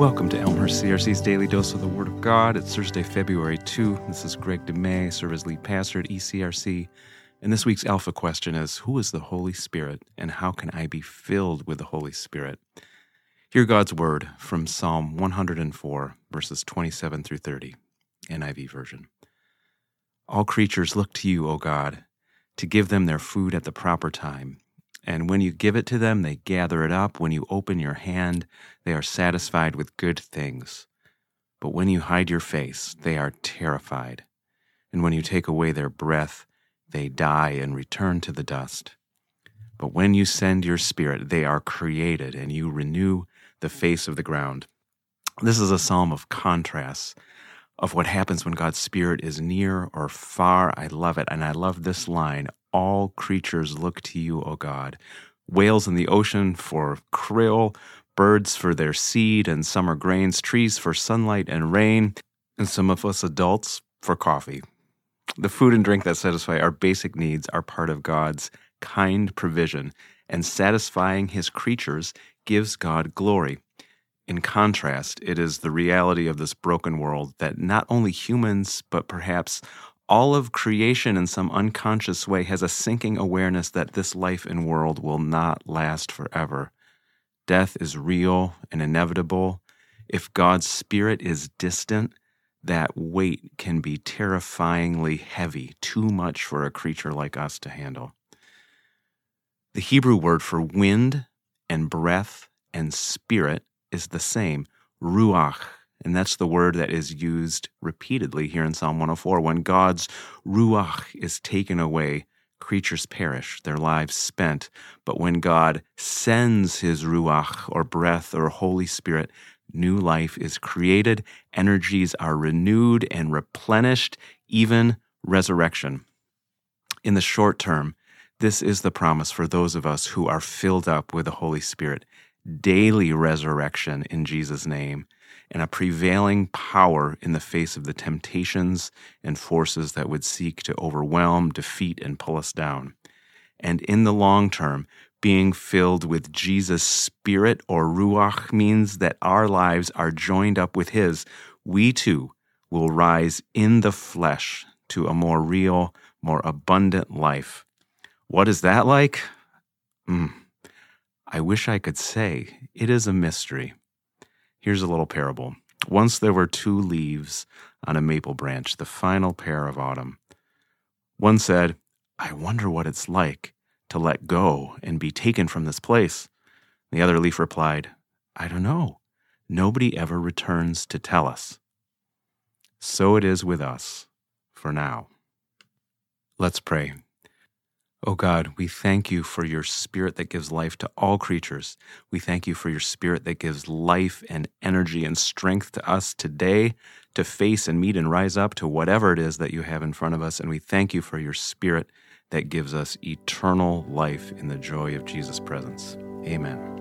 Welcome to Elmhurst CRC's Daily Dose of the Word of God. It's Thursday, February 2. This is Greg DeMay, serve as lead pastor at ECRC. And this week's Alpha question is Who is the Holy Spirit, and how can I be filled with the Holy Spirit? Hear God's Word from Psalm 104, verses 27 through 30, NIV version. All creatures look to you, O God, to give them their food at the proper time. And when you give it to them, they gather it up. When you open your hand, they are satisfied with good things. But when you hide your face, they are terrified. And when you take away their breath, they die and return to the dust. But when you send your spirit, they are created, and you renew the face of the ground. This is a psalm of contrasts of what happens when God's Spirit is near or far. I love it. And I love this line All creatures look to you, O God. Whales in the ocean for krill, birds for their seed and summer grains, trees for sunlight and rain, and some of us adults for coffee. The food and drink that satisfy our basic needs are part of God's kind provision, and satisfying his creatures gives God glory. In contrast, it is the reality of this broken world that not only humans, but perhaps all of creation in some unconscious way has a sinking awareness that this life and world will not last forever. Death is real and inevitable. If God's Spirit is distant, that weight can be terrifyingly heavy, too much for a creature like us to handle. The Hebrew word for wind and breath and spirit is the same, ruach. And that's the word that is used repeatedly here in Psalm 104. When God's ruach is taken away, creatures perish, their lives spent. But when God sends his ruach or breath or Holy Spirit, new life is created, energies are renewed and replenished, even resurrection. In the short term, this is the promise for those of us who are filled up with the Holy Spirit daily resurrection in Jesus' name, and a prevailing power in the face of the temptations and forces that would seek to overwhelm, defeat, and pull us down. And in the long term, being filled with Jesus' Spirit or Ruach means that our lives are joined up with His. We too will rise in the flesh to a more real, more abundant life. What is that like? Mm. I wish I could say. It is a mystery. Here's a little parable. Once there were two leaves on a maple branch, the final pair of autumn. One said, I wonder what it's like to let go and be taken from this place. The other leaf replied, I don't know. Nobody ever returns to tell us. So it is with us for now. Let's pray. Oh God, we thank you for your spirit that gives life to all creatures. We thank you for your spirit that gives life and energy and strength to us today to face and meet and rise up to whatever it is that you have in front of us. And we thank you for your spirit that gives us eternal life in the joy of Jesus' presence. Amen.